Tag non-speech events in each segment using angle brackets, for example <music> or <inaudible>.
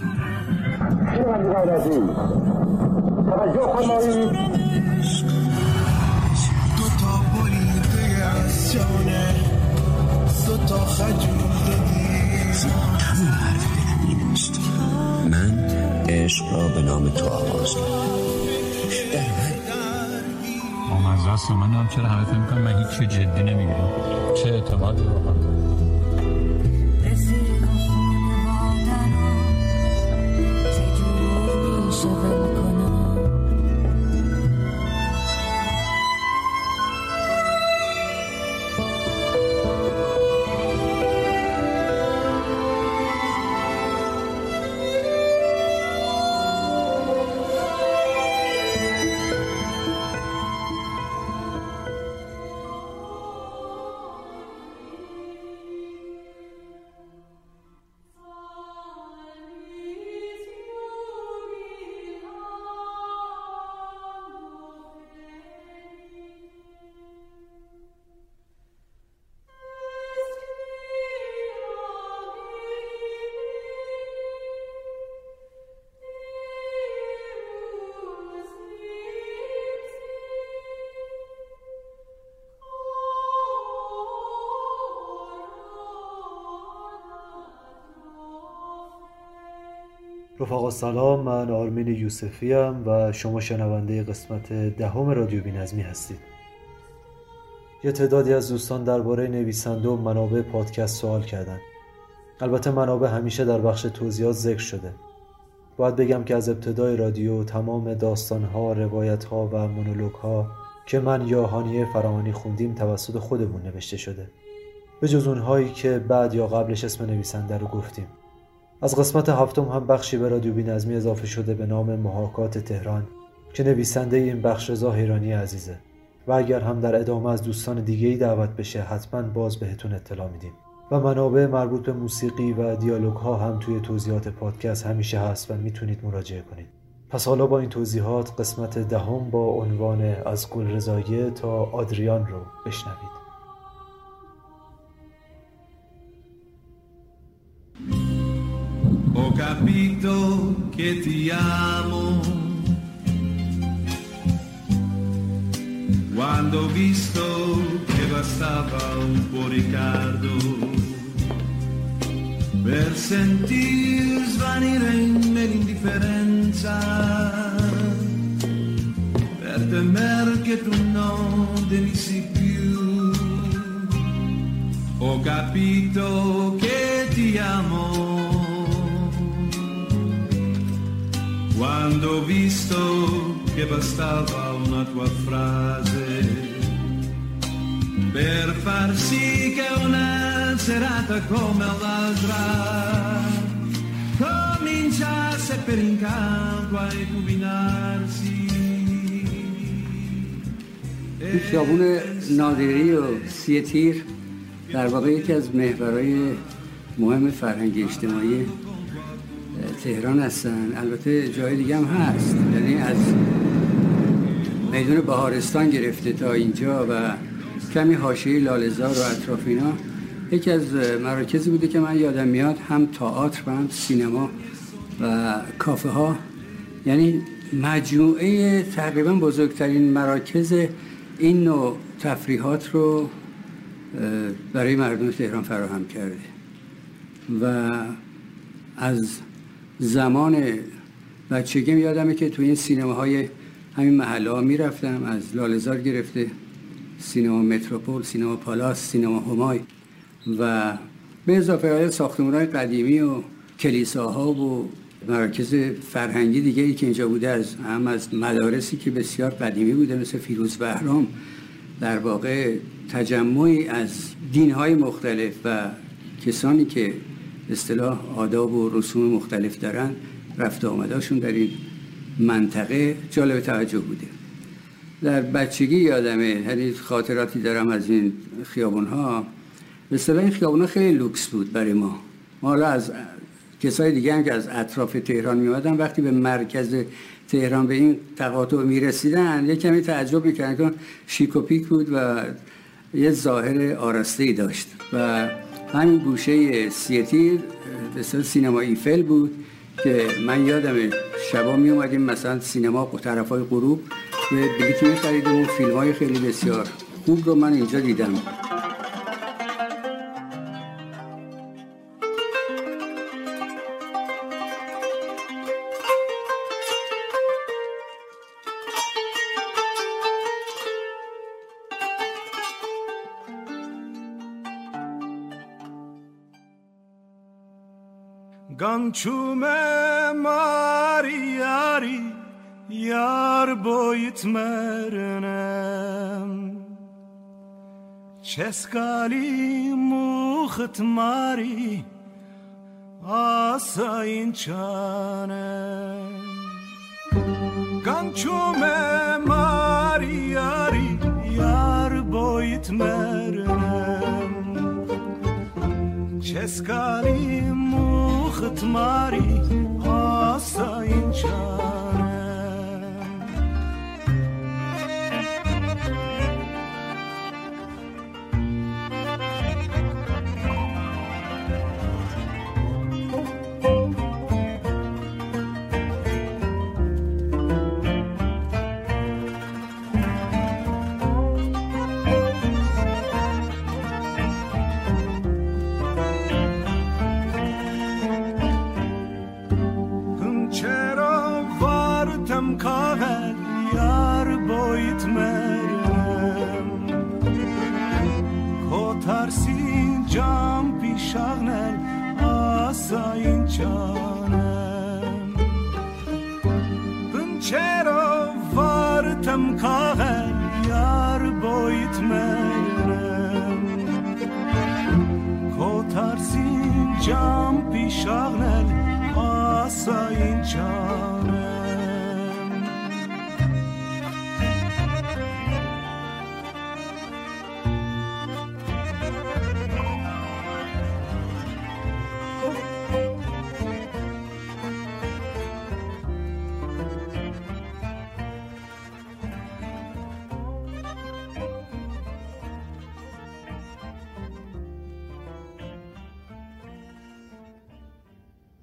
من عشق را به نام تو آغاز آمزه است من هم چرا همه فکر می‌کنم من هیچ جدی نمی‌گیرم. چه اعتمادی واقعا رفقا سلام من آرمین یوسفی ام و شما شنونده قسمت دهم رادیو بینظمی هستید. یه تعدادی از دوستان درباره نویسنده و منابع پادکست سوال کردن. البته منابع همیشه در بخش توضیحات ذکر شده. باید بگم که از ابتدای رادیو تمام داستانها، روایتها و مونولوگها که من یا هانیه فراهانی خوندیم توسط خودمون نوشته شده. به جز اونهایی که بعد یا قبلش اسم نویسنده رو گفتیم. از قسمت هفتم هم بخشی به رادیو بینظمی اضافه شده به نام محاکات تهران که نویسنده این بخش رضا ایرانی عزیزه. و اگر هم در ادامه از دوستان دیگه ای دعوت بشه حتما باز بهتون اطلاع میدیم. و منابع مربوط به موسیقی و دیالوگ ها هم توی توضیحات پادکست همیشه هست و می‌تونید مراجعه کنید. پس حالا با این توضیحات قسمت دهم با عنوان از گل رضایه تا آدریان رو بشنوید. Ho capito che ti amo. Quando ho visto che bastava un po' Riccardo per sentir svanire in me l'indifferenza per temer che tu non venissi più. Ho capito che quando ho visto che bastava una tua frase per far sì che una serata come l'altra cominciasse per incanto a illuminarsi. این خیابون نادری و سی تیر در واقع یکی از محورهای مهم فرهنگ اجتماعی تهران هستن. البته جای دیگه هم هست. یعنی از میدون بهارستان گرفته تا اینجا و کمی حاشیه لالزار و اطراف اینا. یکی از مراکزی بوده که من یادم میاد هم تئاتر و هم سینما و کافه ها یعنی مجموعه تقریبا بزرگترین مراکز این نوع تفریحات رو برای مردم تهران فراهم کرده. و از زمان بچگیم یادمه که تو این سینماهای همین محله ها می‌رفتم از لالزار گرفته سینما متروپول سینما پالاس سینما همای و به اضافه های ساختمان های قدیمی و کلیساها و مراکز فرهنگی دیگه ای که اینجا بوده از هم از مدارسی که بسیار قدیمی بوده مثل فیروز بهرام در واقع تجمعی از دینهای مختلف و کسانی که اصطلاح آداب و رسوم مختلف دارن. رفت آمداشون در این منطقه جالب توجه بوده. در بچگی یادمه یعنی خاطراتی دارم از این خیابون ها به اصطلاح این خیابون ها خیلی لوکس بود برای ما. ما حالا از کسای دیگه هم که از اطراف تهران میمدن وقتی به مرکز تهران به این تقاطع می‌رسیدن یه کمی تعجب می‌کردن که شیک و پیک بود و یه ظاهر آراسته داشت. و همین گوشه سی تیر به سینما ایفل بود که من یادم شبا می اومدیم مثلا سینما طرف های غروب و بلیت می خریدیم و فیلم های خیلی بسیار خوب رو من اینجا دیدم. Gançume mari yari Yar boyut mernem. Çeskali muhit mari Asayın çanem Gançume mari yari Yar boyut mernem. Çeskali ختماری آسا این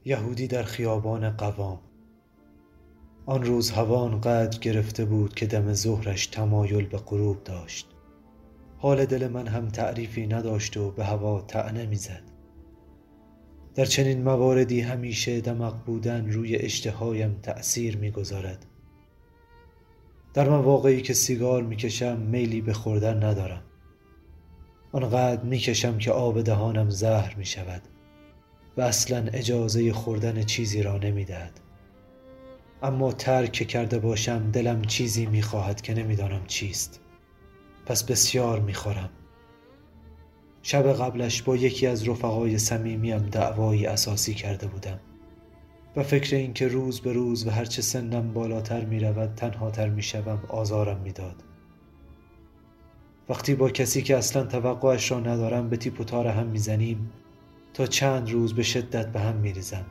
یهودی در خیابان قوام. آن روز هوا قدر گرفته بود که دم ظهرش تمایل به غروب داشت. حال دل من هم تعریفی نداشت و به هوا طعنه می‌زد. در چنین مواردی همیشه دمق بودن روی اشتهایم تأثیر می‌گذارد. در مواقعی که سیگار می‌کشم میلی به خوردن ندارم. آنقدر می‌کشم که آب دهانم زهر می‌شود. و اصلا اجازه خوردن چیزی را نمی‌دهد. اما ترک کرده باشم دلم چیزی می‌خواهد که نمی‌دانم چیست. پس بسیار می‌خورم. شب قبلش با یکی از رفقای صمیمیم دعوایی اساسی کرده بودم. و فکر اینکه روز به روز و هرچه سنم بالاتر می رود تنها تر می شوم آزارم می‌داد. وقتی با کسی که اصلا توقعش را ندارم به تیپ و تار هم می‌زنیم تا چند روز به شدت به هم میریزم.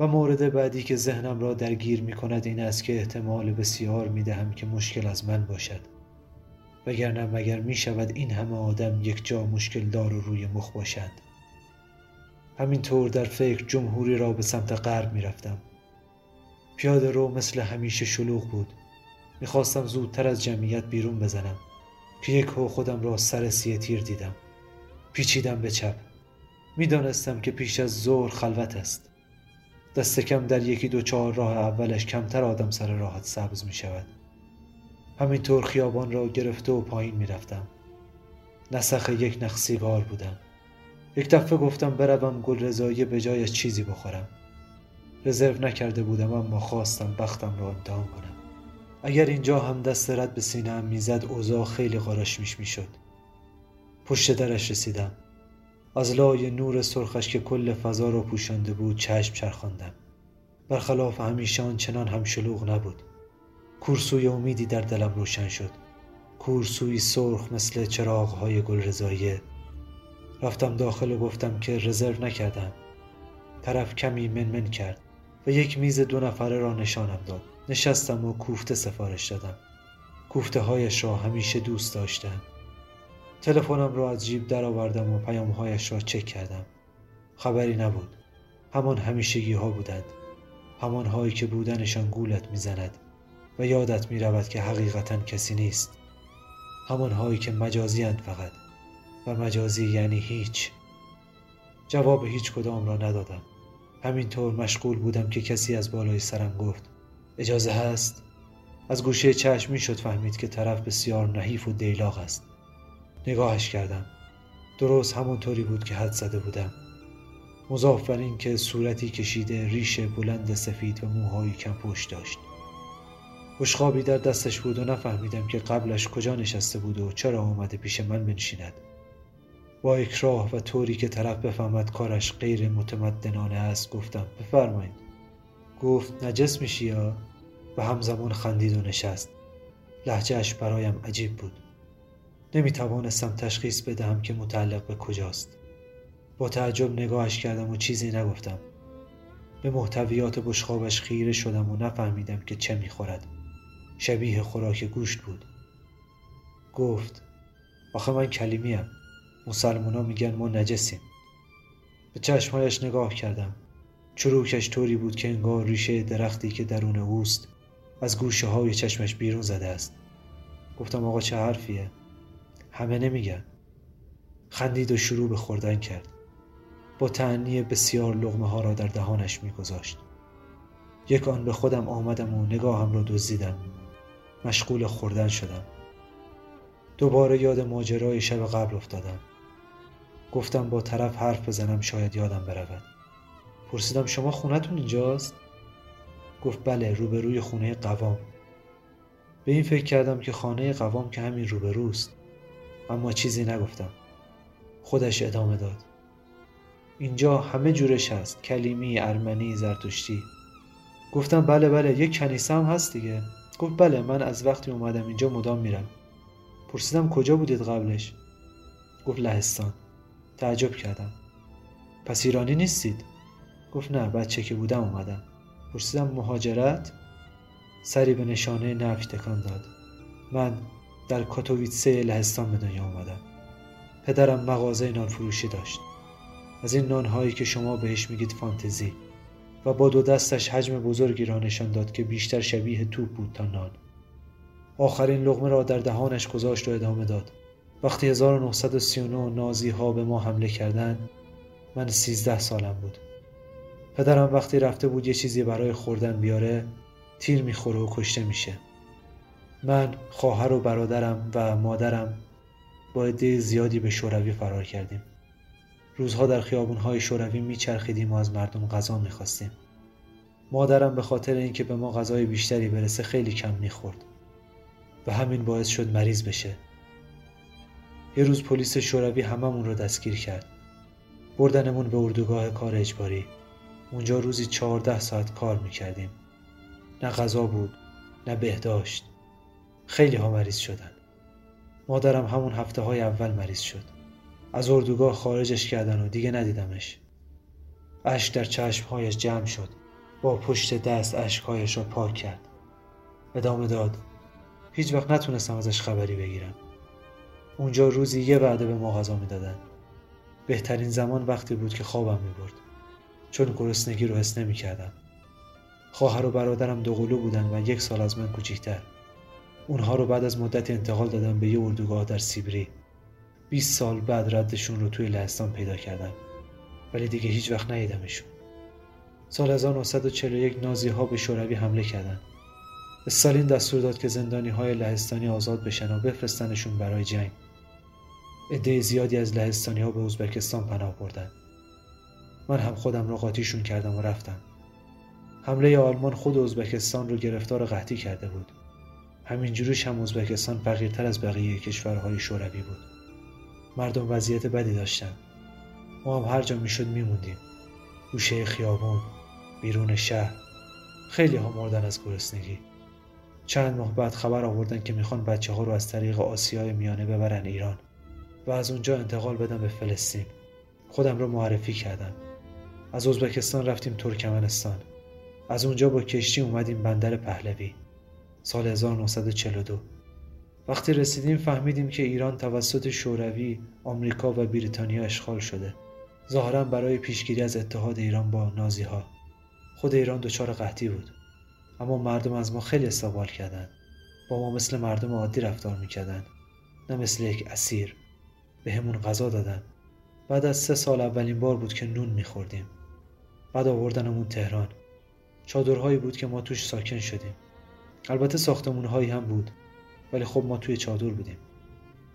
و مورد بعدی که ذهنم را درگیر می کند این است که احتمال بسیار می دهم که مشکل از من باشد. وگرنه مگر می شود این همه آدم یک جا مشکل دار و روی مخ باشند همینطور در فکر جمهوری را به سمت غرب می رفتم پیاده رو مثل همیشه شلوغ بود. می‌خواستم زودتر از جمعیت بیرون بزنم که یک هو خودم را سر سی تیر دیدم. پیچیدم به چپ. می‌دانستم که پیش از ظهر خلوت است. دست کم در یکی دو چهار راه اولش کمتر آدم سر راحت سبز می شود همینطور خیابان را گرفته و پایین می رفتم نسخ یک نخ سیگار بودم. یک دفعه گفتم بروم گل رضایی به جایش چیزی بخورم. رزرو نکرده بودم اما خواستم بختم را امتحان کنم. اگر اینجا هم دست رد به سینه هم می‌زد اوضاع خیلی قارش میش می‌شد. پشت درش رسیدم. از لای نور سرخش که کل فضا را پوشانده بود چشم چرخاندم. برخلاف همیشه آنچنان هم شلوغ نبود. کورسوی امیدی در دلم روشن شد. کورسوی سرخ مثل چراغهای گل رضایه رفتم داخل و گفتم که رزرو نکردم. طرف کمی منمن کرد و یک میز دو نفره را نشانم داد. نشستم و کوفته سفارش دادم. کوفته هایش را همیشه دوست داشتم. تلفنم را از جیب درآوردم و پیامهایش را چک کردم. خبری نبود. همان همیشگی ها بودند. همان هایی که بودنشان گولت می‌زند و یادت می رود که حقیقتا کسی نیست. همان هایی که مجازی فقط و مجازی یعنی هیچ. جواب هیچ کدام را ندادم. همینطور مشغول بودم که کسی از بالای سرم گفت اجازه هست؟ از گوشه چشم شد فهمید که طرف بسیار نحیف و دیلاغ است. نگاهش کردم. درست همونطوری بود که حد زده بودم. مضاف بر این که صورتی کشیده ریش بلند سفید و موهایی کم پشت داشت. بشقابی در دستش بود و نفهمیدم که قبلش کجا نشسته بود و چرا آمده پیش من بنشیند. با اکراه و طوری که طرف بفهمد کارش غیر متمدنانه است گفتم بفرمایید. گفت نجس میشی یا؟ و همزمان خندید و نشست. لحجهش برایم عجیب بود. نمی توانستم تشخیص بدهم که متعلق به کجاست. با تعجب نگاهش کردم و چیزی نگفتم. به محتویات بشخابش خیره شدم و نفهمیدم که چه می‌خورد. شبیه خوراک گوشت بود. گفت آخه من کلیمیم. مسلمونا میگن ما نجسیم. به چشمهایش نگاه کردم. چروکش طوری بود که انگار ریشه درختی که درون اوست از گوشه های چشمش بیرون زده است. گفتم آقا چه حرفیه؟ همه نمیگن. خندید و شروع به خوردن کرد. با تعنی بسیار لغمه ها را در دهانش میگذاشت. یک آن به خودم آمدم و نگاهم را دزدیدم. مشغول خوردن شدم. دوباره یاد ماجرای شب قبل افتادم. گفتم با طرف حرف بزنم شاید یادم برود. پرسیدم شما خونتون اینجاست؟ گفت بله روبروی خونه قوام. به این فکر کردم که خانه قوام که همین روبروست. اما چیزی نگفتم. خودش ادامه داد. اینجا همه جورش هست. کلیمی ارمنی زرتشتی. گفتم بله بله یک کنیسه هم هست دیگه. گفت بله من از وقتی اومدم اینجا مدام میرم. پرسیدم کجا بودید قبلش؟ گفت لهستان. تعجب کردم. پس ایرانی نیستید؟ گفت نه بچه که بودم اومدم. پرسیدم مهاجرت؟ سری به نشانه نفی تکان داد. من در کاتوویتسه لهستان به دنیا آمدم پدرم مغازه نان فروشی داشت. از این نانهایی که شما بهش میگید فانتزی و با دو دستش حجم بزرگی را نشان داد که بیشتر شبیه توپ بود تا نان. آخرین لغمه را در دهانش گذاشت و ادامه داد. وقتی 1939 نازی ها به ما حمله کردند من 13 سالم بود. پدرم وقتی رفته بود یه چیزی برای خوردن بیاره تیر می‌خوره و کشته میشه. من خواهر و برادرم و مادرم با عده زیادی به شوروی فرار کردیم. روزها در خیابونهای شوروی میچرخیدیم و از مردم غذا می‌خواستیم. مادرم به خاطر اینکه به ما غذای بیشتری برسه خیلی کم می‌خورد و همین باعث شد مریض بشه. یه روز پلیس شوروی هممون رو دستگیر کرد. بردنمون به اردوگاه کار اجباری. اونجا روزی چهارده ساعت کار می‌کردیم. نه غذا بود نه بهداشت. خیلی ها مریض شدن. مادرم همون هفته های اول مریض شد. از اردوگاه خارجش کردن و دیگه ندیدمش. اشک در چشمهایش جمع شد. با پشت دست اشکهایش را پاک کرد. ادامه داد هیچ وقت نتونستم ازش خبری بگیرم. اونجا روزی یه وعده به ما غذا می‌دادن. بهترین زمان وقتی بود که خوابم می‌برد. چون گرسنگی رو حس نمی‌کردم. خواهر و برادرم دوقلو بودن و یک سال از من کوچیکتر. اونها رو بعد از مدت انتقال دادم به یه اردوگاه در سیبری. 20 سال بعد ردشون رو توی لهستان پیدا کردم ولی دیگه هیچ وقت ندیدمشون. سال 1941 نازی ها به شوروی حمله کردند. استالین دستور داد که زندانی های لهستانی آزاد بشن و بفرستنشون برای جنگ. عده زیادی از لهستانی ها به ازبکستان پناه بردن. من هم خودم را قاطیشون کردم و رفتم. حمله آلمان خود ازبکستان رو گرفتار قحطی کرده بود. همینجوریش هم ازبکستان فقیرتر از بقیه کشورهای شوروی بود. مردم وضعیت بدی داشتن. ما هم هر جا می‌شد میموندیم. گوشه خیابون بیرون شهر خیلی ها مردن از گرسنگی. چند ماه بعد خبر آوردن که می‌خوان بچه ها رو از طریق آسیای میانه ببرن ایران و از اونجا انتقال بدن به فلسطین. خودم رو معرفی کردم. از ازبکستان رفتیم ترکمنستان. از اونجا با کشتی اومدیم بندر پهلوی. سال 1942 وقتی رسیدیم فهمیدیم که ایران توسط شوروی، آمریکا و بریتانیا اشغال شده. ظاهرا برای پیشگیری از اتحاد ایران با نازی ها خود ایران دچار قحطی بود. اما مردم از ما خیلی استقبال کردند. با ما مثل مردم عادی رفتار می‌کردند. نه مثل یک اسیر. به همون غذا دادن. بعد از سه سال اولین بار بود که نون میخوردیم. بعد آوردنمون تهران. چادرهایی بود که ما توش ساکن شدیم. البته ساختمونهایی هم بود ولی خب ما توی چادر بودیم.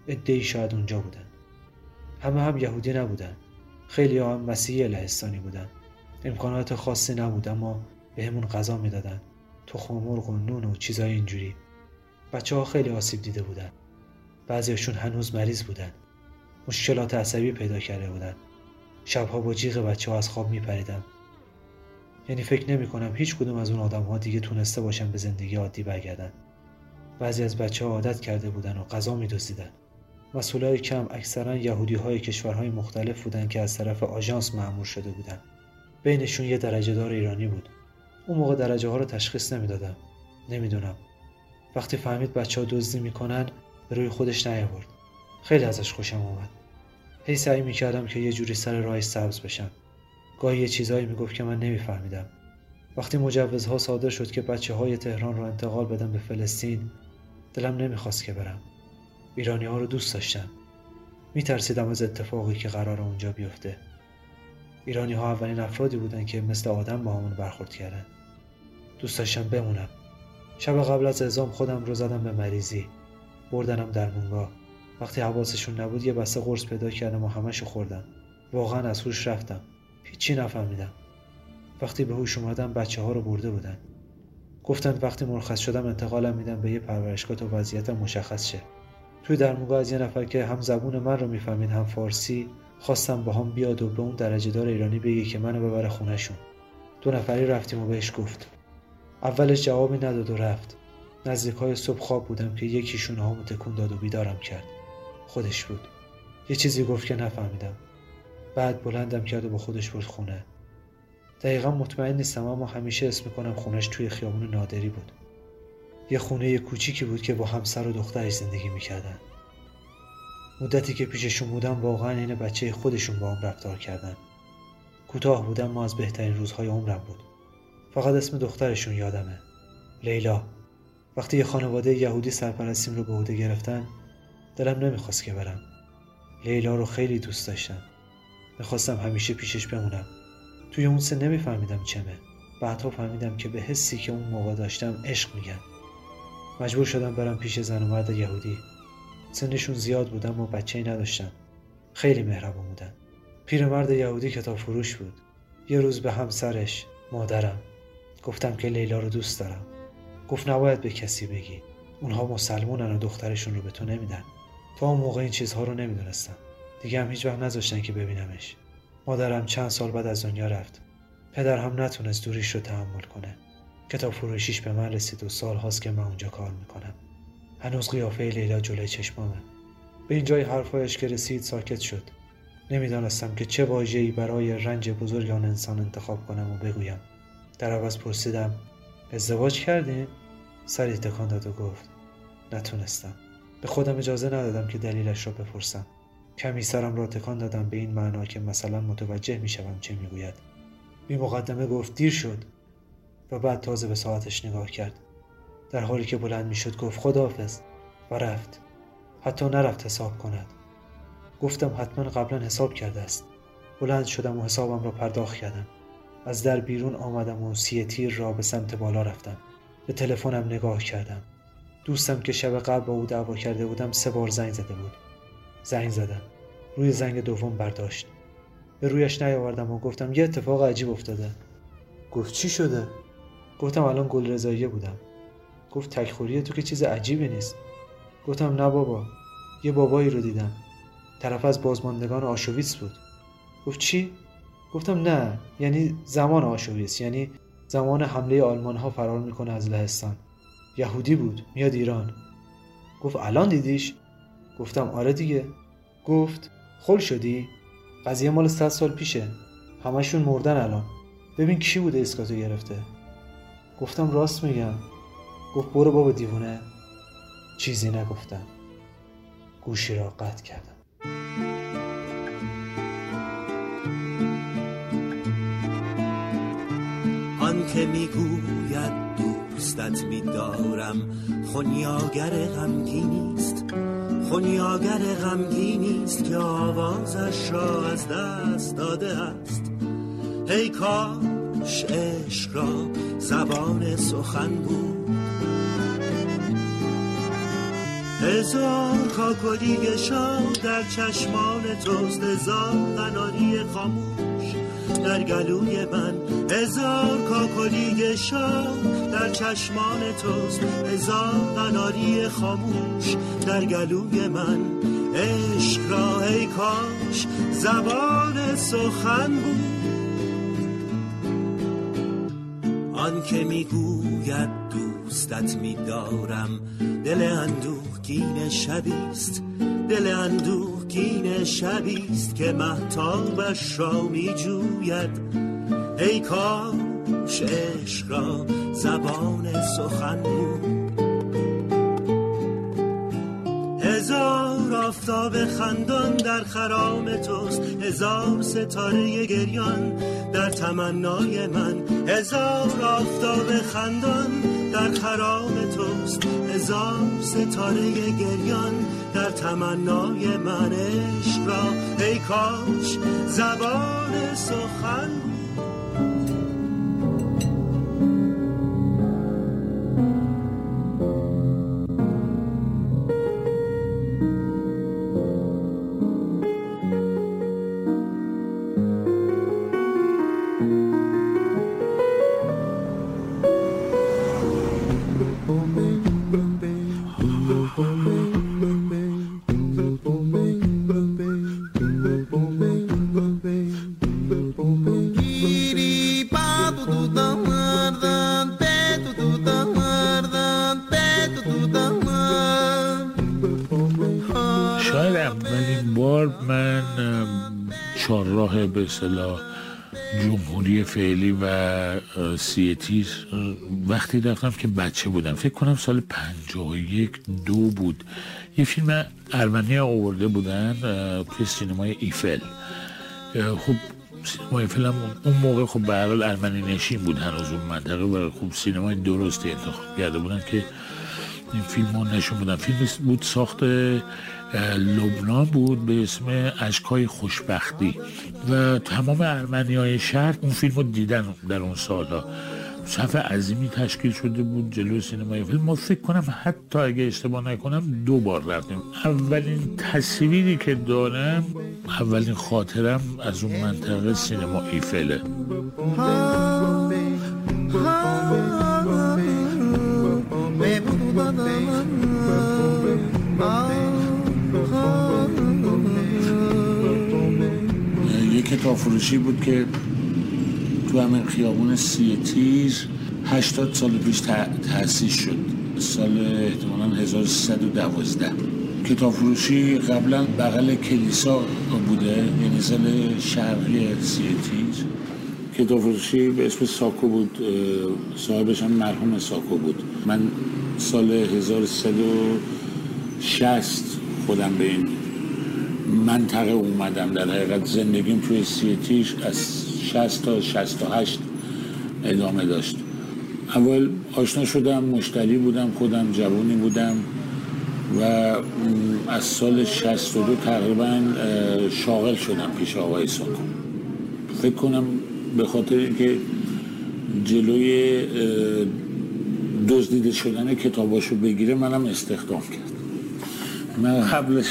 ادهی شاید اونجا بودن. همه هم یهودی نبودن. خیلی هم مسیحی لهستانی بودن. امکانات خاصی نبود اما به همون غذا می‌دادن. تخم مرغ و نون و چیزای اینجوری. بچه ها خیلی آسیب دیده بودن. بعضیشون هنوز مریض بودن. مشکلات عصبی پیدا کرده بودن. شبها با جیغ بچه ها از خواب میپریدم یعنی فکر نمی کنم هیچ کدوم از اون آدم ها دیگه تونسته باشن به زندگی عادی برگردن. بعضی از بچه ها عادت کرده بودن و غذا می دزدیدن مسئولای کم اکثرا یهودی های کشورهای مختلف بودن که از طرف آژانس معمور شده بودن. بینشون یه درجه دار ایرانی بود. اون موقع درجه ها رو تشخیص نمی‌دادم. نمی‌دونم. وقتی فهمید بچه ها دزدی می‌کنن به روی خودش نیاورد. خیلی ازش خوشم اومد. هی سعی می‌کردم که یه جوری سر راه سبز بشم. گاهی یه چیزایی می‌گفت که من نمیفهمیدم. وقتی مجوزها صادر شد که بچه های تهران رو انتقال بدم به فلسطین دلم نمی‌خواست که برم. ایرانی ها رو دوست داشتم. میترسیدم از اتفاقی که قرار اونجا بیفته. ایرانی ها اولین افرادی بودن که مثل آدم با همون برخورد کردن. دوست داشتم بمونم. شب قبل از اعزام خودم رو زدم به مریضی. بردنم در مونگاه وقتی حواسشون نبود یه بسته قرص پیدا کردم و همشو خوردم. واقعا از هوش رفتم. هیچی نفهمیدم. وقتی به هوش اومدم بچه ها رو برده بودن. گفتند وقتی مرخص شدم انتقالم میدم به یه پرورشگاه تا وضعیتم مشخص شه. توی درمونگاه از یه نفر که هم زبون من رو می‌فهمید هم فارسی خواستم با هم بیاد و به اون درجه دار ایرانی بگی که منو ببره خونهشون. دو نفری رفتیم و بهش گفت. اولش جوابی نداد و رفت. نزدیک های صبح خواب بودم که یکیشون هامو تکون داد و بیدارم کرد. خودش بود. یه چیزی گفت که نفهمیدم. بعد بلندم کرد و با خودش برد خونه. دقیقا مطمئن نیستم اما همیشه اسم می‌کنم خونش توی خیابون نادری بود. یه خونه کوچیکی بود که با همسر و دخترش زندگی می‌کردن. مدتی که پیششون بودم واقعا این بچه خودشون با هم رفتار کردن. کوتاه بودم ما از بهترین روزهای عمرم بود. فقط اسم دخترشون یادمه. لیلا. وقتی یه خانواده یهودی سرپرستیم رو به عهده گرفتن دلم نمی‌خواست که برم. لیلا رو خیلی دوست داشتم. می‌خواستم همیشه پیشش بمونم. توی اون سه نمیفهمیدم چمه. بعدها فهمیدم که به حسی که اون موقع داشتم عشق میگن مجبور شدم برم پیش زن و مرد یهودی. سنشون زیاد بودم و بچه نداشتم. خیلی مهربان بودن. پیرمرد یهودی کتاب فروش بود. یه روز به همسرش مادرم گفتم که لیلا رو دوست دارم. گفت نباید به کسی بگی. اونها مسلمونن و دخترشون رو به تو نمیدن. تا اون موقع این چیزها رو نمی‌دونستم. دیگه هم هیچ وقت نذاشتن که ببینمش. مادرم چند سال بعد از دنیا رفت. پدر هم نتونست دوریش رو تحمل کنه. کتاب فروشیش به من رسید و سال هاست که من اونجا کار می‌کنم. هنوز قیافه لیلا جلوی چشمامه. به اینجای حرفایش که رسید ساکت شد. نمی‌دانستم که چه واژه‌ای برای رنج بزرگ آن انسان انتخاب کنم و بگویم. در عوض پرسیدم ازدواج کردین سری تکان داد و گفت نتونستم. به خودم اجازه ندادم که دلیلش را بپرسم. کمی سرم را تکان دادم به این معنا که مثلا متوجه می‌شوم چه می‌گوید. بی مقدمه گفت دیر شد. و بعد تازه به ساعتش نگاه کرد. در حالی که بلند می‌شد گفت خداحافظ. و رفت. حتی نرفت حساب کند. گفتم حتما قبلا حساب کرده است. بلند شدم و حسابم را پرداخت کردم. از در بیرون آمدم و سی تیر را به سمت بالا رفتم. به تلفنم نگاه کردم. دوستم که شب قبل با او دعوا کرده بودم سه بار زنگ زده بود. زنگ زدم. روی زنگ دوم برداشت. به رویش نیاوردم و گفتم یه اتفاق عجیب افتاده. گفت چی شده؟ گفتم الان گل رضاییه بودم. گفت تکخوریه تو که چیز عجیبی نیست. گفتم نه بابا یه بابایی رو دیدم. طرف از بازماندگان آشویتس بود. گفت چی؟ گفتم نه یعنی زمان آشویتس یعنی زمان حمله آلمان ها فرار می‌کنه از لهستان. یهودی بود میاد ایران. گفت الان دیدیش؟ گفتم آره دیگه. گفت خل شدی؟ قضیه مال 100 سال پیشه. همشون مردن الان. ببین کی بوده اسکاتو گرفته. گفتم راست میگم. گفت برو بابا دیوونه. چیزی نگفتم. گوشی را قطع کردم. آن که می‌گوید دوستت میدارم خونیاگر غمگی نیست. خونیاگر غمگینیست که آوازش را از دست داده است. هی کاش عشق را زبان سخن بود. هزار کاکلی شاد در چشمان توست هزار قناری خاموش. در گلوی من هزار کاکلی شاد در چشمان توست. هزار قناری خاموش در گلوی من. عشق را ای کاش زبان سخن بود. آن که می‌گوید دوستت میدارم دل اندوهگین شبیست. دل اندوهگین شبیست که محتابش را میجوید. ای کاش عشق را زبان سخن بود. هزار آفتاب خندان در خرام توست هزار ستاره گریان در تمنای من. هزار آفتاب خندان در خرام توست هزار ستاره گریان در تمنای من. عشق را ای کاش زبان سخن اصطلاح جمهوری فعلی و اه، سی تیر. اه، وقتی رفتم که بچه بودم فکر کنم سال پنجاه و یک دو بود. یه فیلم ارمنی آورده بودن توی سینمای ایفل. خب سینمای ایفل هم اون- موقع خب به هر حال ارمنی نشین بود هنوز اون منطقه و خب سینمای درستی انتخاب کرده بودن که این فیلم ها نشون بودن فیلم بود ساخت لبنان بود به اسم اشکای خوشبختی و تمام ارمنی های شهر اون فیلم رو دیدن در اون سالها صف عظیمی تشکیل شده بود جلوی سینمای فیلم. ما فکر کنم حتی اگه اشتباه نکنم دو بار رفتیم. اولین تصویری که دارم اولین خاطرم از اون منطقه سینما ایفله کتاب فروشی بود که تو همین خیابون سی تیر هشتاد سال پیش تأسیس شد. سال احتمالا 1312 کتاب فروشی قبلا بغل کلیسا بوده یعنی سال شرقی سی تیر کتاب فروشی به اسم ساکو بود صاحبش هم مرحوم ساکو بود. من سال 1360 خودم به این منطقه اومدم در حقیقت زندگیم توی سی تیش از 60 تا 68 ادامه داشت. اول آشنا شدم مشتری بودم خودم جوانی بودم و از سال 62 تقریبا شاغل شدم پیش آقای ساکو. فکر کنم به خاطر اینکه جلوی دزدیده شدن کتاباشو بگیره منم استخدام کرد. من قبلش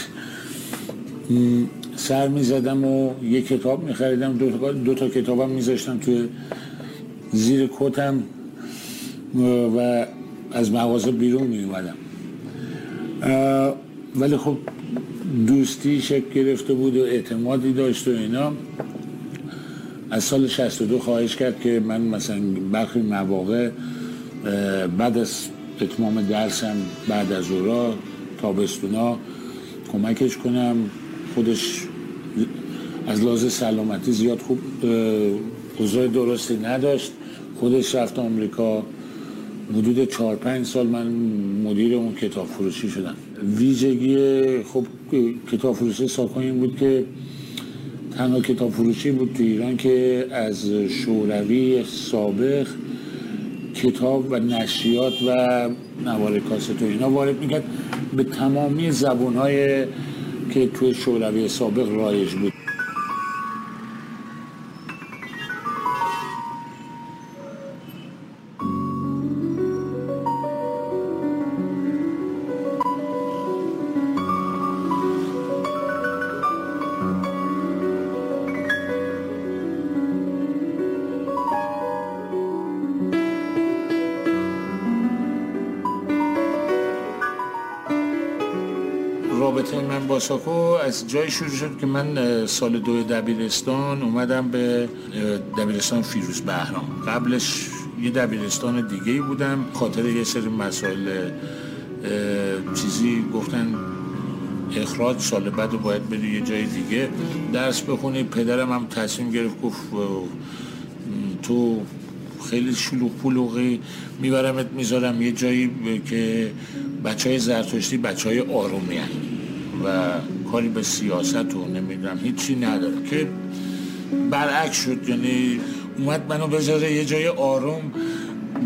سر می زدم و یک کتاب می خریدم دو, تا- دو تا کتابم می زاشتم توی زیر کتم و از مغازه بیرون می اومدم اه، ولی خب دوستی شکل گرفته بود و اعتمادی داشت و اینا. از سال 62 خواهش کرد که من مثلا برخی مواقع بعد از اتمام درسم بعد از اورا تابستونا کمکش کنم. خودش از لحاظ سلامتی زیاد خوب اوضاع درستی نداشت. خودش رفت آمریکا. حدود چهار پنج سال من مدیر اون کتاب فروشی شدم. ویژگی خب کتاب فروشی ساکن این بود که تنها کتاب فروشی بود تو ایران که از شوروی سابق کتاب و نشریات و نوار کاست و اینا وارد می‌کرد. به تمامی زبون های که توی شوروی سابق رایج بود. رابطه من با ساکو از جای شروع شد که من سال دو دبیرستان اومدم به دبیرستان فیروز بهرام قبلش یه دبیرستان دیگه ای بودم خاطر یه سری مسائل چیزی گفتن اخراج سال بعد باید بری یه جای دیگه درس بخونی پدرم هم تصمیم گرفت گفت تو خیلی شلوغ پلوغی میبرمت می‌ذارم یه جایی که بچه های زرتشتی بچه های آرومی هن. و کاری به سیاست و نمی‌دونم. هیچی نداره. که برعکس شد یعنی اومد منو بذاره یه جای آروم.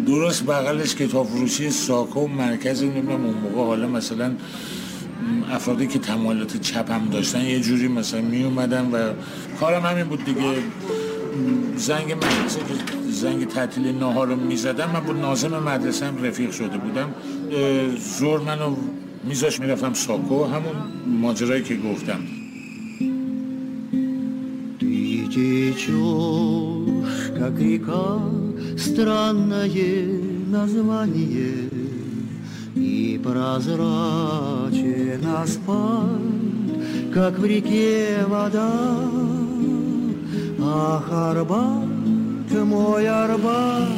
درست بغلش کتاب فروشی ساکو مرکز نمی‌دونم اون موقع. حالا مثلا افرادی که تمایلات چپ هم داشتن یه جوری مثلا می اومدن و کارم همین بود دیگه. زنگ مدرسه که زنگ تعطیل نهار رو می‌زدم. من با نازم مدرسه هم رفیق شده بودم. زور منو میذاش میرفتم ساکو همون ماجرایی که گفتم Ты течешь, как река, странное название, И прозрачен асфальт, как в реке вода. Ах, Арбат, мой Арбат,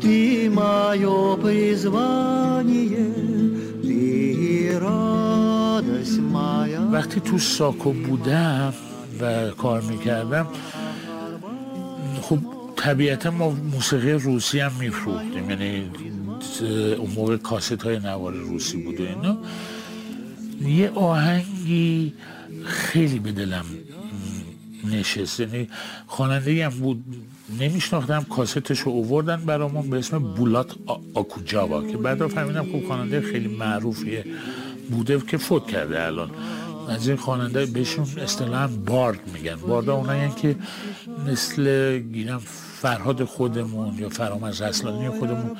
ты мое призвание, وقتی تو ساکو بودم و کار می‌کردم خب طبیعتا ما موسیقی روسی هم میفروختیم. یعنی اون موقع کاست های نوار روسی بود و اینا. یه آهنگی خیلی به دلم نشست. یعنی خواننده هم بود. نمیشناختم کاستش رو اووردن برامون به اسم بولات آکوجاوا که بعدا فهمیدم خب خواننده خیلی معروفیه بوده که فوت کرده الان. از این خواننده بهشون اصطلاحا بارد میگن. بارد اونایی که مثل گیرم فرهاد خودمون یا فرامرز اصلانی خودمون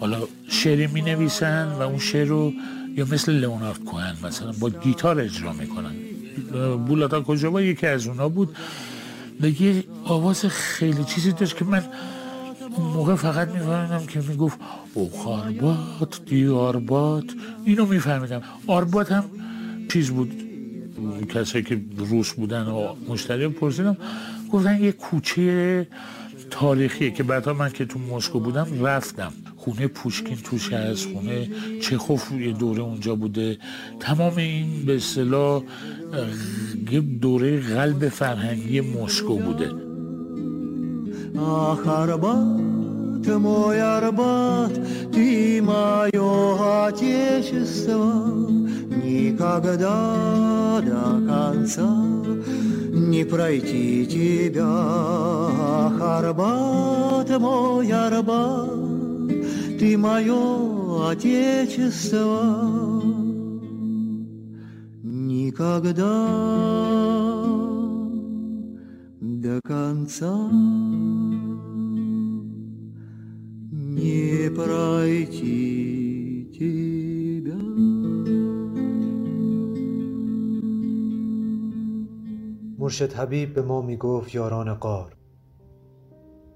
حالا شعری می نویسن و اون شعر رو یا مثل لئونارد کوهن مثلا با گیتار اجرا می‌کنن. بولاتا کجا یکی از اونا بود. یه آواز خیلی چیزی داشت که من اون موقع فقط میفهمیدم که می‌گفت دی آربات اینو میفهمیدم. آربات هم چیز بود. کسایی که روس بودن و مشتری پرسیدم گفتن یه کوچه تاریخیه که بعدها من که تو مسکو بودم رفتم خونه پوشکین توش هست خونه چخوف یه دوره اونجا بوده تمام این به اصطلاح یه دوره قلب فرهنگی مسکو بوده Ах, Арбат, мой Арбат, ты мое отечество, никогда до конца не пройти тебя. Ах, Арбат, мой Арбат, ты мое отечество, никогда до конца не пройти тебя. مرشد حبیب به ما می گفت یاران قار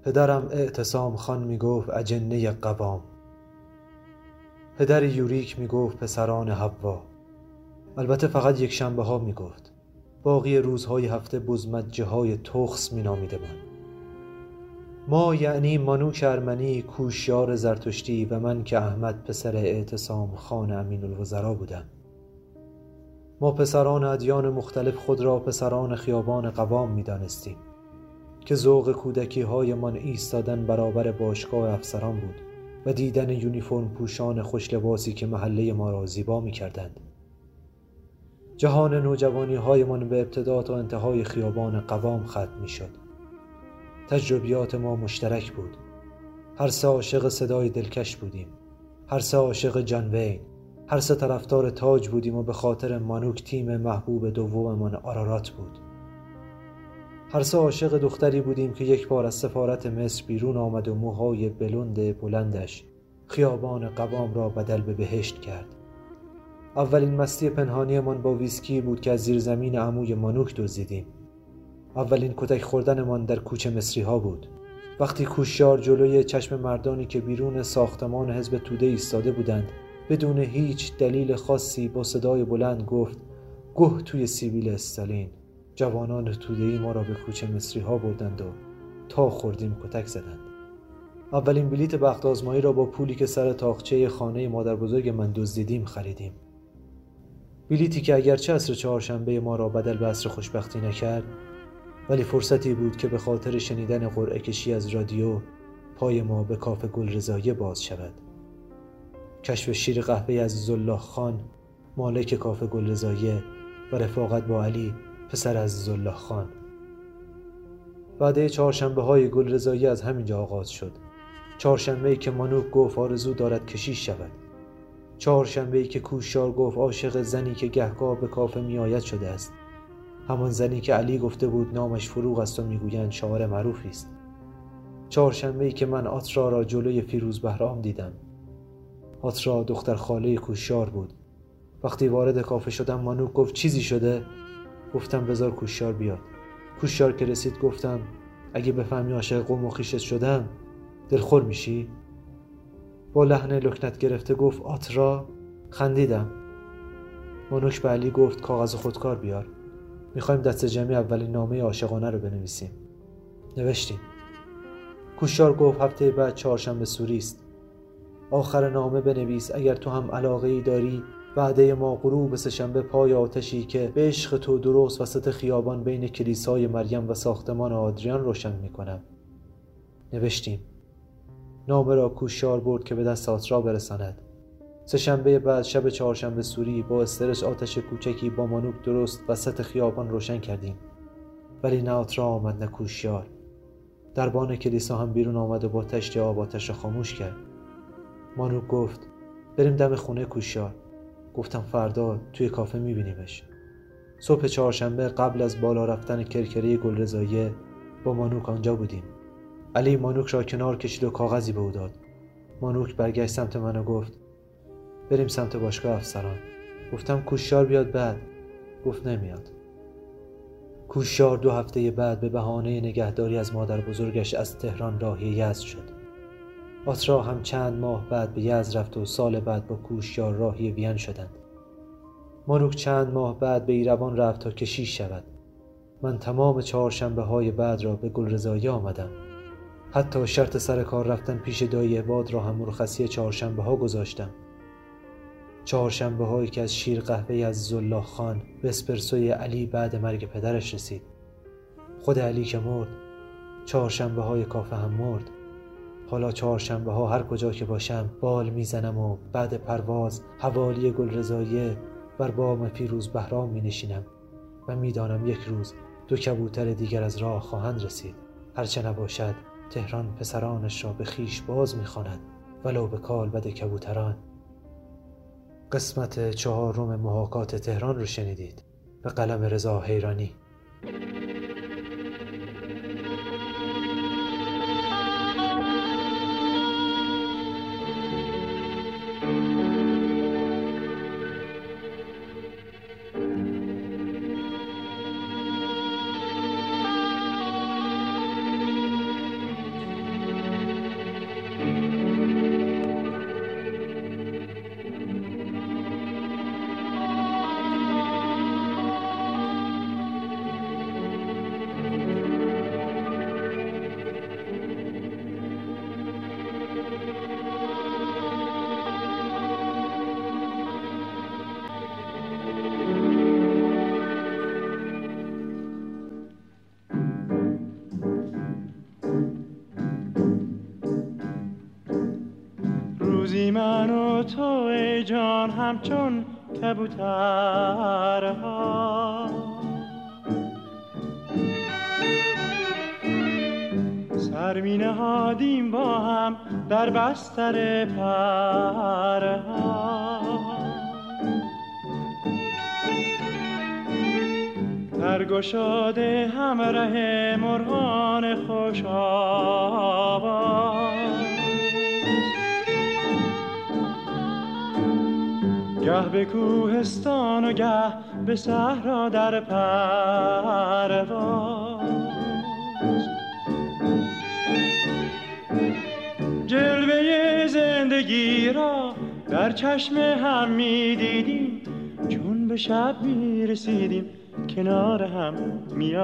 پدرم اعتصام خان می گفت اجنه قوام. پدر یوریک می گفت پسران حوا. البته فقط یک شنبه ها می گفت باقی روزهای هفته بزمجه های تخس می نامیده من. ما یعنی مانوک ارمنی کوشیار زرتشتی و من که احمد پسر اعتصام خان امین الوزرا بودم. ما پسران ادیان مختلف خود را پسران خیابان قوام می دانستیم که ذوق کودکی های من ایستادن برابر باشگاه افسران بود و دیدن یونیفرم پوشان خوش لباسی که محله ما را زیبا می کردند جهان نوجوانی هایمان به ابتدا تا انتهای خیابان قوام ختم می شد تجربیات ما مشترک بود. هر سه عاشق صدای دلکش بودیم. هر سه عاشق جان وین. هر سه طرفدار تاج بودیم و به خاطر مانوک تیم محبوب دوممان آرارات بود. هر سه عاشق دختری بودیم که یک بار از سفارت مصر بیرون آمد و موهای بلند بلندش خیابان قوام را بدل به بهشت کرد. اولین مستی پنهانیمان با ویسکی بود که از زیر زمین عموی مانوک دزدیدیم. اولین کتک خوردنمان در کوچه مصری ها بود. وقتی کوشیار جلوی چشم مردانی که بیرون ساختمان حزب توده ایستاده بودند بدون هیچ دلیل خاصی با صدای بلند گفت گه توی سیبیل استالین. جوانان توده ای ما را به کوچه مصری ها بردند و تا خوردیم کتک زدند. اولین بلیت بخت آزمایی را با پولی که سر تاقچه خانه مادر بزرگ من دزدیدیم خریدیم. بلیتی که اگرچه عصر چهارشنبه ما را بدل به عصر خوشبختی نکرد ولی فرصتی بود که به خاطر شنیدن قرعه کشی از رادیو پای ما به کاف گل رضایه باز شود. کشف شیر قهوه از زله خان مالک کاف گل رضایه و رفاقت با علی پسر از زله خان. بعد چهارشنبه های گل رضایه از همینجا آغاز شد. چهارشنبه ای که مانوک گفت آرزو دارد کشیش شود. چهارشنبه ای که کوشار گفت عاشق زنی که گهگاه به کافه میآید شده است. همان زنی که علی گفته بود نامش فروغ است و می‌گویند شاعر معروفی است. چهارشنبه ای که من آترا را جلوی فیروز بهرام دیدم. آترا دختر خاله کوشار بود. وقتی وارد کافه شدم مانوک گفت چیزی شده؟ گفتم بذار کوشار بیاد. کوشار که رسید گفتم اگه بفهمی عاشق قوم و خیشت شدم دلخور میشی؟ با لحن لکنت گرفته گفت آترا خندیدم. مانوک به علی گفت کاغذ خودکار بیار. می‌خوایم دست جمعی اولین نامه عاشقانه رو بنویسیم. نوشتیم. کوشار گفت هفته بعد چهارشنبه سوری است. آخر نامه بنویس اگر تو هم علاقه ای داری. بعده ما غروب سهشنبه پای آتشی که به عشق تو درست وسط خیابان بین کلیسای مریم و ساختمان آدریان روشن می‌کنم. نوشتیم. نامه را کوشار برد که به دست آترا برساند. سهشنبه بعد شب چهارشنبه سوری با استرس آتش کوچکی با مانوک درست وسط خیابان روشن کردیم. ولی نه آترا آمد نه کوشیار دربان کلیسا هم بیرون آمد و با تشت آب آتش را خاموش کرد. مانوک گفت بریم دم خونه کوشیار گفتم فردا توی کافه میبینیمش. صبح چهارشنبه قبل از بالا رفتن کرکره گلرضایه با مانوک آنجا بودیم. علی مانوک را کنار کشید و کاغذی به او داد. مانوک برگشت سمت من و گفت بریم سمت باشگاه افسران. گفتم کوشار بیاد بعد. گفت نمیاد. کوشار دو هفته بعد به بهانه نگهداری از مادر بزرگش از تهران راهی یزد شد. آترا هم چند ماه بعد به یزد رفت و سال بعد با کوشیار راهی وین شدند. مانوک چند ماه بعد به ایروان رفت تا کشیش شود. من تمام چهارشنبه های بعد را به گلرضایی آمدم. حتی شرط سر کار رفتن پیش دایی عباد را هم مرخصی چهارشنبه ها گذاشتم. چهارشنبه هایی که از شیر قهوه از زلا خان به اسپرسوی علی بعد مرگ پدرش رسید. خود علی که مرد چهارشنبه های کافه هم مرد. حالا چهارشنبه ها هر کجا که باشم بال می‌زنم و بعد پرواز حوالی گل رضایه بر بام فیروز بهرام می نشینم و می‌دانم یک روز دو کبوتر دیگر از راه خواهند رسید. هرچه نباشد تهران پسرانش را به خیش باز می‌خواند ولو به کال بد کبوتران. قسمت چهارم محاکات تهران رو شنیدید. به قلم رضا حیرانی. تو ای جان همچون کبوترها. سر می نهادیم با هم در بستر پرها. در گشاده همراه مرغان خوش گه به کوهستان و گه به صحرا در پرواز. جلوه زندگی را در چشم هم می دیدیم. چون به شب می رسیدیم کنار هم می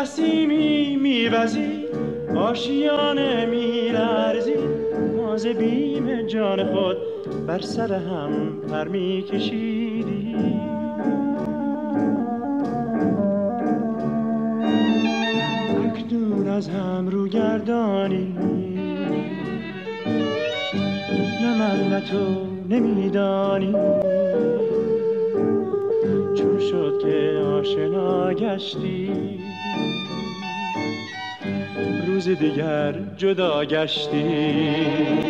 نسیمی میوزی آشیانه میلرزی. ماز بیم جان خود بر سر هم پر میکشیدی. اکنون از هم رو گردانی. نه من نه تو نمیدانی. چون شد که آشنا گشتی. روز دیگر جدا گشتی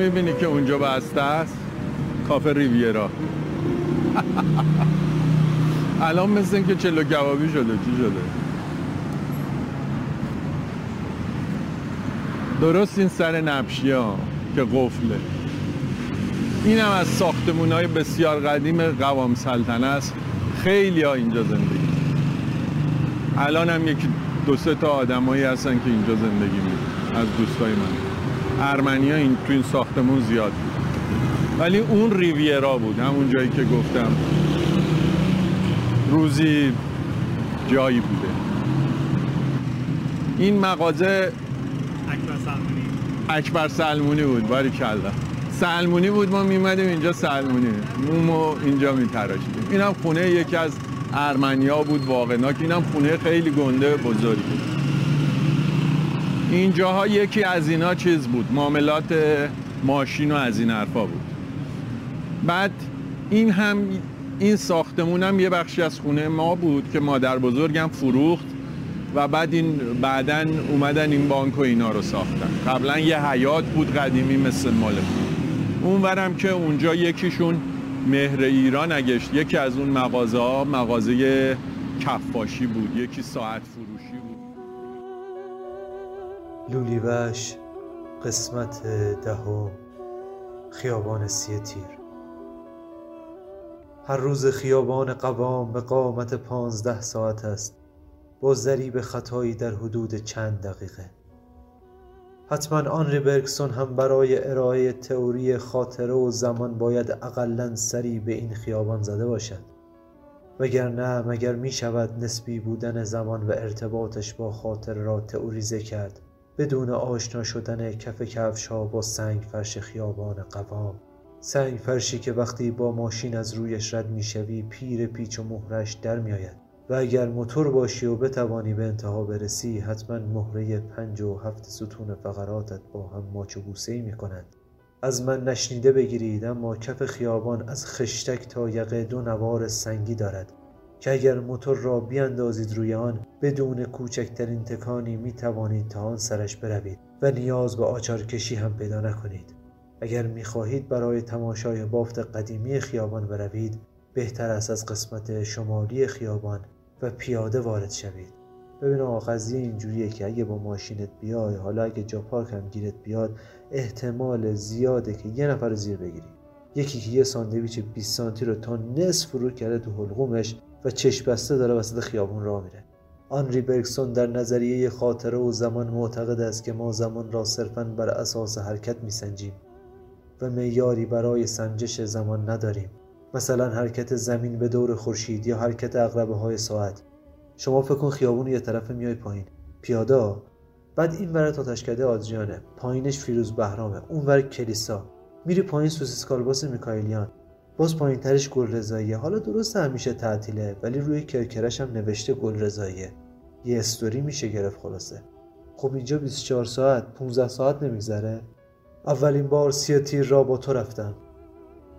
می‌بینی که اونجا بسته است؟ کافه ریویرا. <laughs> الان مثل اینکه چلو کبابی شده چی شده؟ درست این سر نبشی ها که قفله. این هم از ساختمون های بسیار قدیم قوام سلطنه است. خیلی ها اینجا زندگی. الان هم یکی دو سه تا آدمایی هستن که اینجا زندگی می‌کنن از دوستای من. ارمنی ها این تو این ساختمون زیاد بود. ولی اون ریویرا بود همون جایی که گفتم. روزی جایی بوده. این مغازه اکبر سلمونی بود باری کلا سلمونی بود ما میمدیم اینجا سلمونی. مومو اینجا میتراشیدیم. این هم خونه یکی از ارمنیا بود واقعناک. این هم خونه خیلی گنده بزرگی اینجاها یکی از اینا چیز بود؟ معاملات ماشین و از این حرفا بود. بعد این هم این ساختمون هم یه بخشی از خونه ما بود که مادر بزرگم فروخت و بعد این بعدا اومدن این بانک و اینا رو ساختن. قبلا یه حیات بود قدیمی مثل مال اون ورم که اونجا یکیشون مهر ایران اگشت یکی از اون مغازه ها مغازه کفاشی بود. یکی ساعت فروشی بود. لولیوش قسمت دهم خیابان سی تیر. هر روز خیابان قوام به قامت پانزده ساعت است با ضریب خطایی در حدود چند دقیقه. حتما آنری برگسون هم برای ارائه تئوری خاطره و زمان باید اقلا سری به این خیابان زده باشد. وگرنه مگر می شود نسبی بودن زمان و ارتباطش با خاطره را تئوریزه کرد؟ بدون آشنا شدن کف کفش ها با سنگ فرش خیابان قوام. سنگ فرشی که وقتی با ماشین از رویش رد می‌شوی پیر پیچ و مهرش در میآید. و اگر موتور باشی و بتوانی به انتها برسی حتما مهره پنج و هفت ستون فقراتت با هم ماچ و بوسه می کنند از من نشنیده بگیرید اما کف خیابان از خشتک تا یقه دو نوار سنگی دارد. که اگر موتور را بیاندازید روی آن بدون کوچکترین تکانی می توانید تا آن سرش بروید و نیاز به آچار کشی هم پیدا نکنید. اگر می خواهید برای تماشای بافت قدیمی خیابان بروید بهتر است از قسمت شمالی خیابان و پیاده وارد شوید. ببین آقا قضیه اینجوریه که اگه با ماشینت بیای حالا اگه جا پارک هم گیرت بیاد احتمال زیاده که یه نفر رو زیر بگیری. یکی که یه ساندویچ 20 سانتی رو تا نصف فرو کرده تو حلقومش و چشم بسته داره وسط خیابون راه میره. آنری برگسون در نظریه خاطره و زمان معتقد است که ما زمان را صرفا بر اساس حرکت میسنجیم و معیاری برای سنجش زمان نداریم. مثلا حرکت زمین به دور خورشید یا حرکت اقربه های ساعت. شما فکر کن خیابون یه طرف میای پایین. پیاده. بعد این ور تاتشکده آدریانه. پایینش فیروز بهرامه. اون ور کلیسا. میری پایین سوسیس کالباس میکائیلیان باز پایین ترش گل رضاییه حالا درست همیشه تعطیله ولی روی کرکرش هم نوشته گل رضاییه یه استوری میشه گرفت خلاصه. خب اینجا 24 ساعت 15 ساعت نمیگذره. اولین بار سی تیر را با تو رفتم.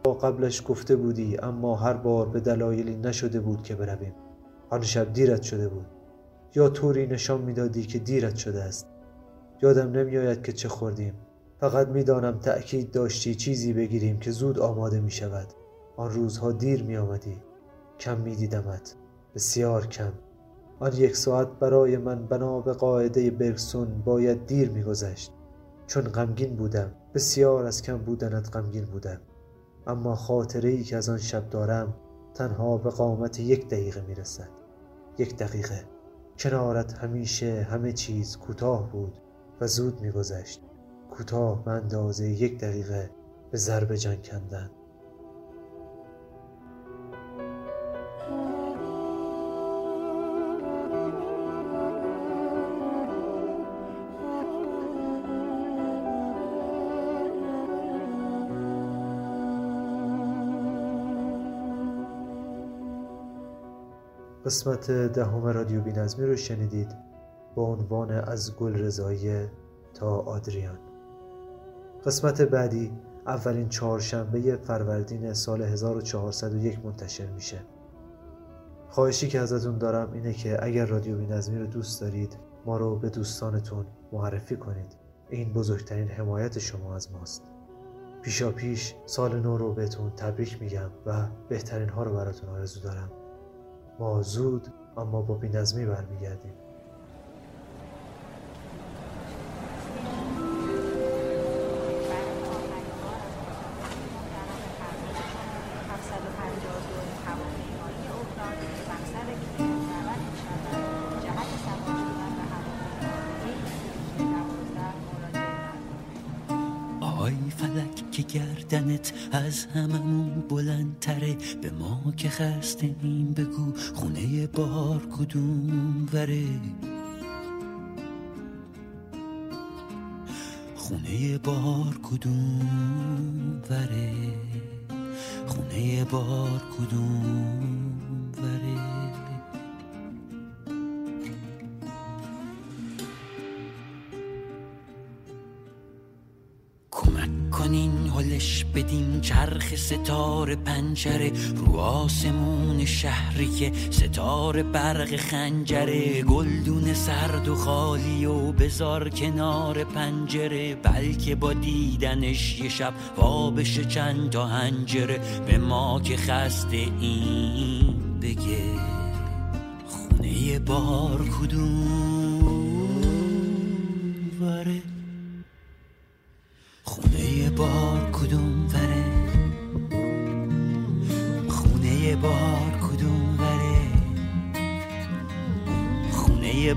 با قبلش گفته بودی اما هر بار به دلایلی نشده بود که برویم. آن شب دیرت شده بود. یا طوری نشان می‌دادی که دیرت شده است. یادم نمیآید که چه خوردیم. فقط می‌دانم تأکید داشتی چیزی بگیریم که زود آماده می شود آن روزها دیر می آمدی کم می دیدمت بسیار کم. آن یک ساعت برای من بنا به قاعده برگسون باید دیر میگذشت. چون غمگین بودم بسیار از کم بودنت غمگین بودم. اما خاطره ای که از آن شب دارم تنها به قامت یک دقیقه می‌رسد. یک دقیقه. کنارت همیشه همه چیز کوتاه بود و زود میگذشت. کوتاه به اندازه یک دقیقه به ضرب جان کندن. قسمت دهم رادیو بینظمی رو شنیدید با عنوان از گل رضایی تا آدریان. قسمت بعدی اولین چهارشنبه فروردین سال 1401 منتشر میشه. خواهشی که ازتون دارم اینه که اگر رادیو بینظمی رو دوست دارید ما رو به دوستانتون معرفی کنید. این بزرگترین حمایت شما از ماست. پیشا پیش سال نو رو بهتون تبریک میگم و بهترین ها رو براتون آرزو دارم. ما زود اما با بینظمی برمیگردیم. که خسته این بگو خونه بار کدوم وره. خونه بار کدوم وره. خونه بار کدوم وره. کمک کنین هلش بدین چرخ ستاره پنجره رو آسمون شهری که ستاره برق خنجره گلدون سرد و خالی و بزار کنار پنجره بلکه با دیدنش یه شب وا بشه چند تا هنجره به ما که خسته این بگه خونه بار کدوم؟ وره.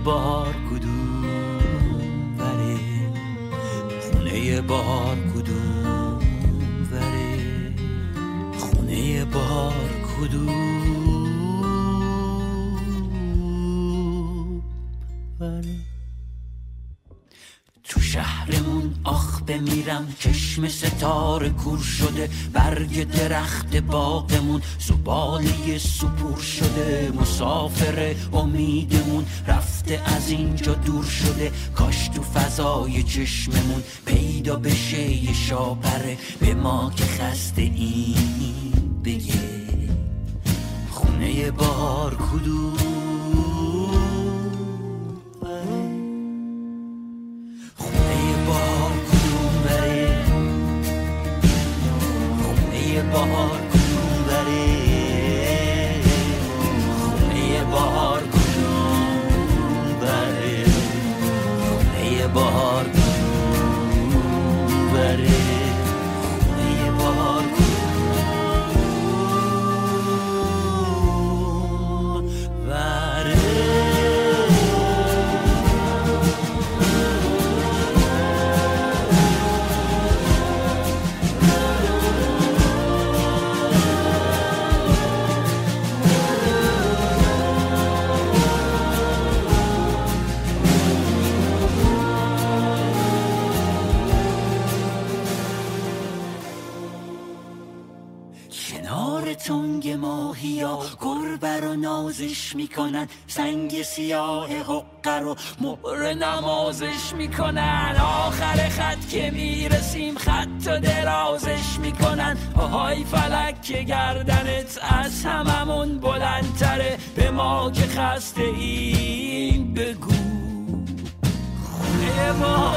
بار کدوم وره خونه بار کدوم وره خونه بار کدوم تو شهرمون آخ بمیرم چشم ستاره کور شده برگ درخت باغمون زباله سپور شده مسافر امیدمون رفته از اینجا دور شده کاش تو فضای چشممون پیدا بشه یه شاپره به ما که خسته این بگه. خونه بار کدوم؟ خونه نمازش می‌کنن. سنگ سیاه حقه رو مهر نمازش می‌کنن. آخر خط که می‌رسیم خط و درازش می‌کنن. آهای فلک که گردنت از هممون بلندتره. به ما که خسته این بگو. خونه ما.